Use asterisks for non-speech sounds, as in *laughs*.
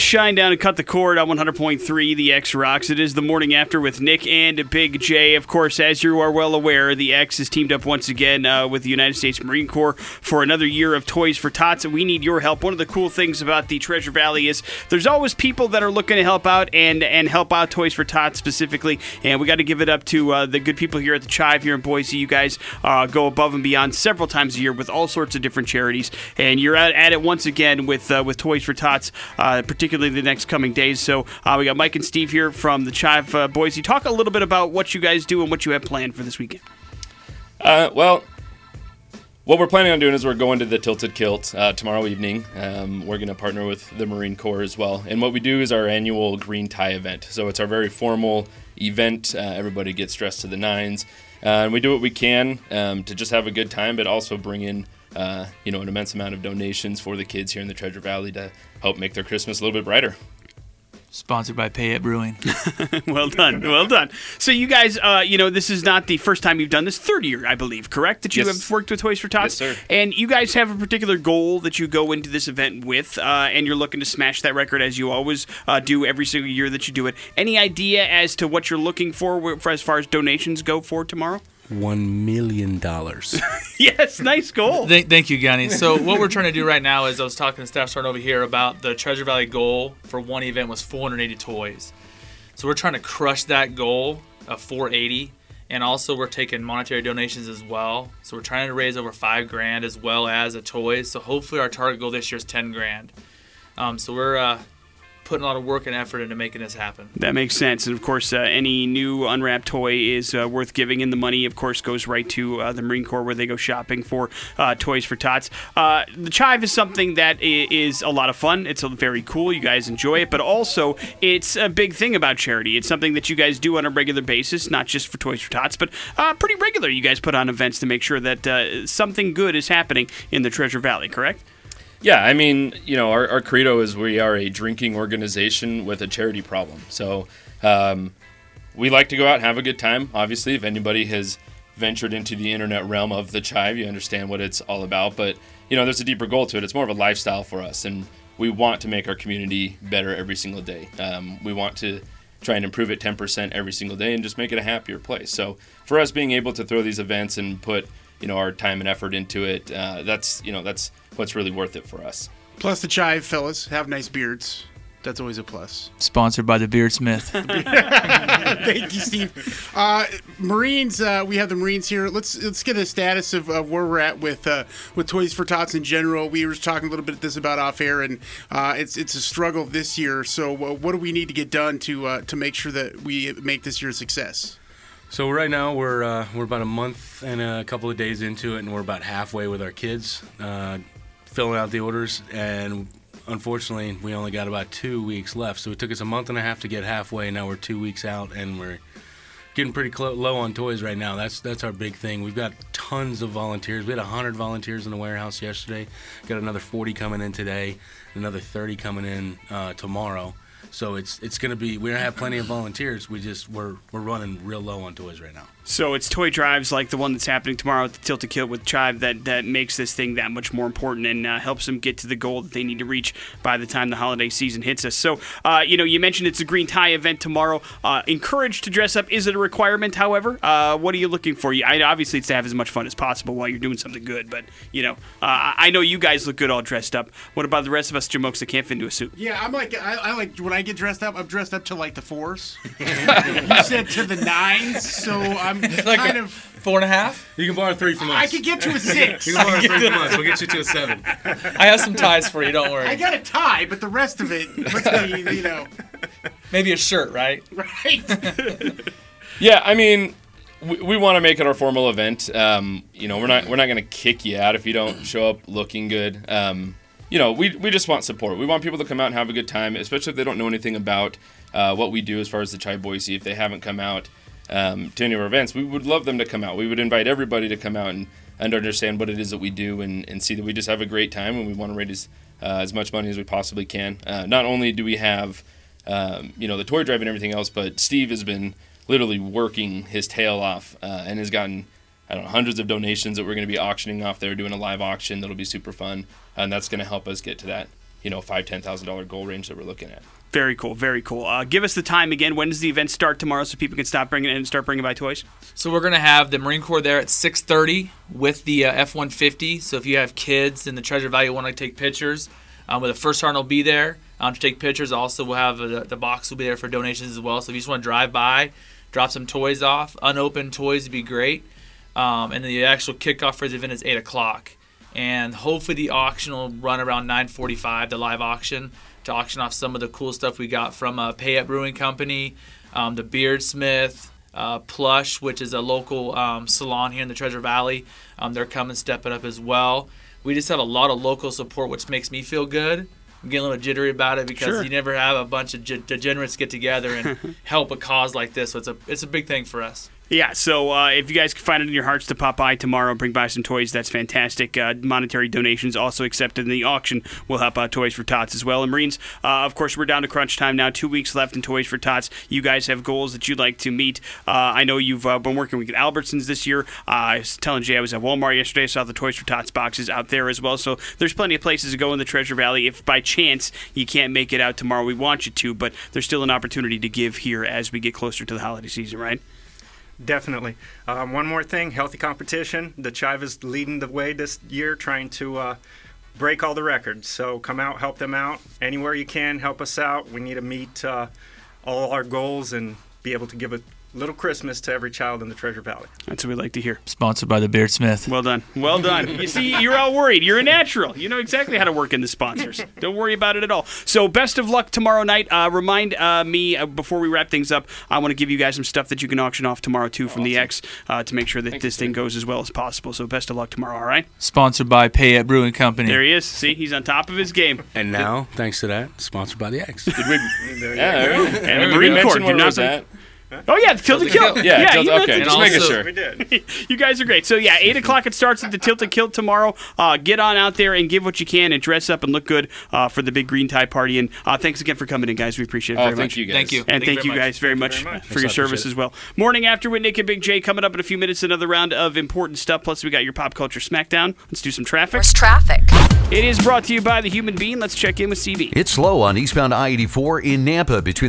shine down and cut the cord on 100.3 The X Rocks. It is the morning after with Nick and Big J. Of course, as you are well aware, the X has teamed up once again uh, with the United States Marine Corps for another year of Toys for Tots. And we need your help. One of the cool things about the Treasure Valley is there's always people that are looking to help out and, and help out Toys for Tots specifically. And we got to give it up to uh, the good people here at the Chive here in Boise. You guys uh, go above and beyond several times a year with all sorts of different charities. And you're at, at it once again with, uh, with Toys for Tots. Uh, particularly the next coming days. So uh, we got Mike and Steve here from the Chive uh, Boise. Talk a little bit about what you guys do and what you have planned for this weekend. Uh, well, what we're planning on doing is we're going to the Tilted Kilt uh, tomorrow evening. Um, we're going to partner with the Marine Corps as well. And what we do is our annual green tie event. So it's our very formal event. Uh, everybody gets dressed to the nines. and we do what we can um, to just have a good time, but also bring in uh, you know, an immense amount of donations for the kids here in the Treasure Valley to help make their Christmas a little bit brighter. Sponsored by Payette Brewing. *laughs* well done, well done. So you guys, uh, you know, this is not the first time you've done this. Third year, I believe, correct? That you yes. have worked with Toys for Tots. Yes, sir. And you guys have a particular goal that you go into this event with, uh, and you're looking to smash that record as you always uh, do every single year that you do it. Any idea as to what you're looking for, for as far as donations go for tomorrow? One million dollars. *laughs* yes, nice goal. Thank, thank you, Gunny. So what we're trying to do right now is I was talking to staff sergeant over here about the Treasure Valley goal for one event was 480 toys. So we're trying to crush that goal of 480, and also we're taking monetary donations as well. So we're trying to raise over five grand as well as a toys. So hopefully our target goal this year is 10 grand. Um, so we're uh, putting a lot of work and effort into making this happen. That makes sense. And of course, uh, any new unwrapped toy is uh, worth giving, and the money, of course, goes right to uh, the Marine Corps where they go shopping for uh, toys for tots. Uh, the Chive is something that is a lot of fun. It's very cool. You guys enjoy it, but also it's a big thing about charity. It's something that you guys do on a regular basis, not just for Toys for Tots, but uh, pretty regular. You guys put on events to make sure that something good is happening in the Treasure Valley, correct? Yeah, I mean, you know, our, our credo is we are a drinking organization with a charity problem. So um, we like to go out and have a good time. Obviously, if anybody has ventured into the internet realm of the chive, you understand what it's all about. But, you know, there's a deeper goal to it. It's more of a lifestyle for us. And we want to make our community better every single day. Um, we want to try and improve it 10% every single day and just make it a happier place. So for us being able to throw these events and put, you know, our time and effort into it, uh, that's, you know, that's what's really worth it for us. Plus, the chive fellas have nice beards. That's always a plus. Sponsored by the Beardsmith. *laughs* Thank you, Steve. Uh, Marines, uh, we have the Marines here. Let's let's get a status of, of where we're at with uh, with Toys for Tots in general. We were just talking a little bit of this about off air, and uh, it's it's a struggle this year. So, uh, what do we need to get done to uh, to make sure that we make this year a success? So right now we're we're about a month and a couple of days into it, and we're about halfway with our kids filling out the orders, and unfortunately, we only got about two weeks left. So it took us a month and a half to get halfway. Now we're two weeks out, and we're getting pretty clo- low on toys right now. That's that's our big thing. We've got tons of volunteers. We had hundred volunteers in the warehouse yesterday. Got another forty coming in today. Another thirty coming in uh, tomorrow. So it's it's going to be we're to have plenty of volunteers. We just we're we're running real low on toys right now. So it's toy drives like the one that's happening tomorrow at the Tilted Kilt with Chive that that makes this thing that much more important and uh, helps them get to the goal that they need to reach by the time the holiday season hits us. So uh, you know you mentioned it's a green tie event tomorrow. Uh, encouraged to dress up. Is it a requirement? However, uh, what are you looking for? I, obviously it's to have as much fun as possible while you're doing something good. But you know uh, I know you guys look good all dressed up. What about the rest of us jamokes that can't fit into a suit? Yeah, I'm like I, I like when I get dressed up. I'm dressed up to like the fours. *laughs* you said to the nines, so I'm *laughs* like kind a, of four and a half. You can borrow three from us. I could get to a *laughs* six. You can borrow three from us. We'll get you to a seven. I have some ties for you. Don't worry. I got a tie, but the rest of it, let's be, you *laughs* know, maybe a shirt, right? right. Yeah, I mean, we, we want to make it our formal event. Um, you know, we're not we're not going to kick you out if you don't show up looking good. Um, you know, we, we just want support. We want people to come out and have a good time, especially if they don't know anything about uh, what we do as far as the Chive Boise. If they haven't come out um, to any of our events, we would love them to come out. We would invite everybody to come out and, and understand what it is that we do and, and see that we just have a great time and we want to raise uh, as much money as we possibly can. Uh, not only do we have, um, you know, the toy drive and everything else, but Steve has been literally working his tail off uh, and has gotten – I don't know, hundreds of donations that we're going to be auctioning off there, doing a live auction that'll be super fun, and that's going to help us get to that you know five ten thousand dollar goal range that we're looking at. Very cool, very cool. Uh, give us the time again. When does the event start tomorrow so people can stop bringing in and start bringing by toys? So we're gonna have the Marine Corps there at 6:30 with the uh, F-150. So if you have kids in the Treasure Valley want to take pictures, um, with the first sergeant will be there um, to take pictures. Also, we'll have uh, the, the box will be there for donations as well. So if you just want to drive by, drop some toys off, unopened toys would be great. Um, and the actual kickoff for the event is eight o'clock, and hopefully the auction will run around 9:45. The live auction to auction off some of the cool stuff we got from uh, Payette Brewing Company, um, the Beardsmith, uh, Plush, which is a local um, salon here in the Treasure Valley. Um, they're coming stepping up as well. We just have a lot of local support, which makes me feel good. I'm getting a little jittery about it because Sure. you never have a bunch of ge- degenerates get together and *laughs* help a cause like this. So it's a it's a big thing for us. Yeah, so uh, if you guys can find it in your hearts to pop by tomorrow and bring by some toys, that's fantastic. Uh, monetary donations also accepted in the auction will help out Toys for Tots as well. And Marines, uh, of course, we're down to crunch time now. Two weeks left in Toys for Tots. You guys have goals that you'd like to meet. Uh, I know you've uh, been working with Albertsons this year. Uh, I was telling Jay I was at Walmart yesterday. Saw the Toys for Tots boxes out there as well. So there's plenty of places to go in the Treasure Valley. If by chance you can't make it out tomorrow, we want you to, but there's still an opportunity to give here as we get closer to the holiday season, right? Definitely. Um, one more thing healthy competition. The Chive is leading the way this year, trying to uh, break all the records. So come out, help them out. Anywhere you can, help us out. We need to meet uh, all our goals and be able to give a little Christmas to every child in the Treasure Valley. That's what we like to hear. Sponsored by the Beardsmith. Well done. Well done. You see, you're all worried. You're a natural. You know exactly how to work in the sponsors. Don't worry about it at all. So, best of luck tomorrow night. Uh, remind uh, me uh, before we wrap things up. I want to give you guys some stuff that you can auction off tomorrow too from the X uh, to make sure that Thank this you, thing goes as well as possible. So, best of luck tomorrow. All right. Sponsored by Payette Brewing Company. There he is. See, he's on top of his game. And now, thanks to that, sponsored by the X. Did we? yeah, all right. And the Marine Corps, mention do not was forget- at? Oh yeah, kill the kill. Yeah, Tilted- you okay, mentioned- just making sure. We did. *laughs* you guys are great. So yeah, eight o'clock it starts at the Tilt and Kill tomorrow. Uh, get on out there and give what you can and dress up and look good uh, for the big green tie party. And uh, thanks again for coming in, guys. We appreciate it Oh, very thank much. you guys. Thank you. And thank, very you much. guys very much, very much. for your Thanks, I service appreciate as well. Morning after with Nick and Big J coming up in a few minutes. Another round of important stuff. Plus, we got your pop culture smackdown. Let's do some traffic. Where's traffic? It is brought to you by the Human Being. Let's check in with CB. It's slow on eastbound I 84 in Nampa between the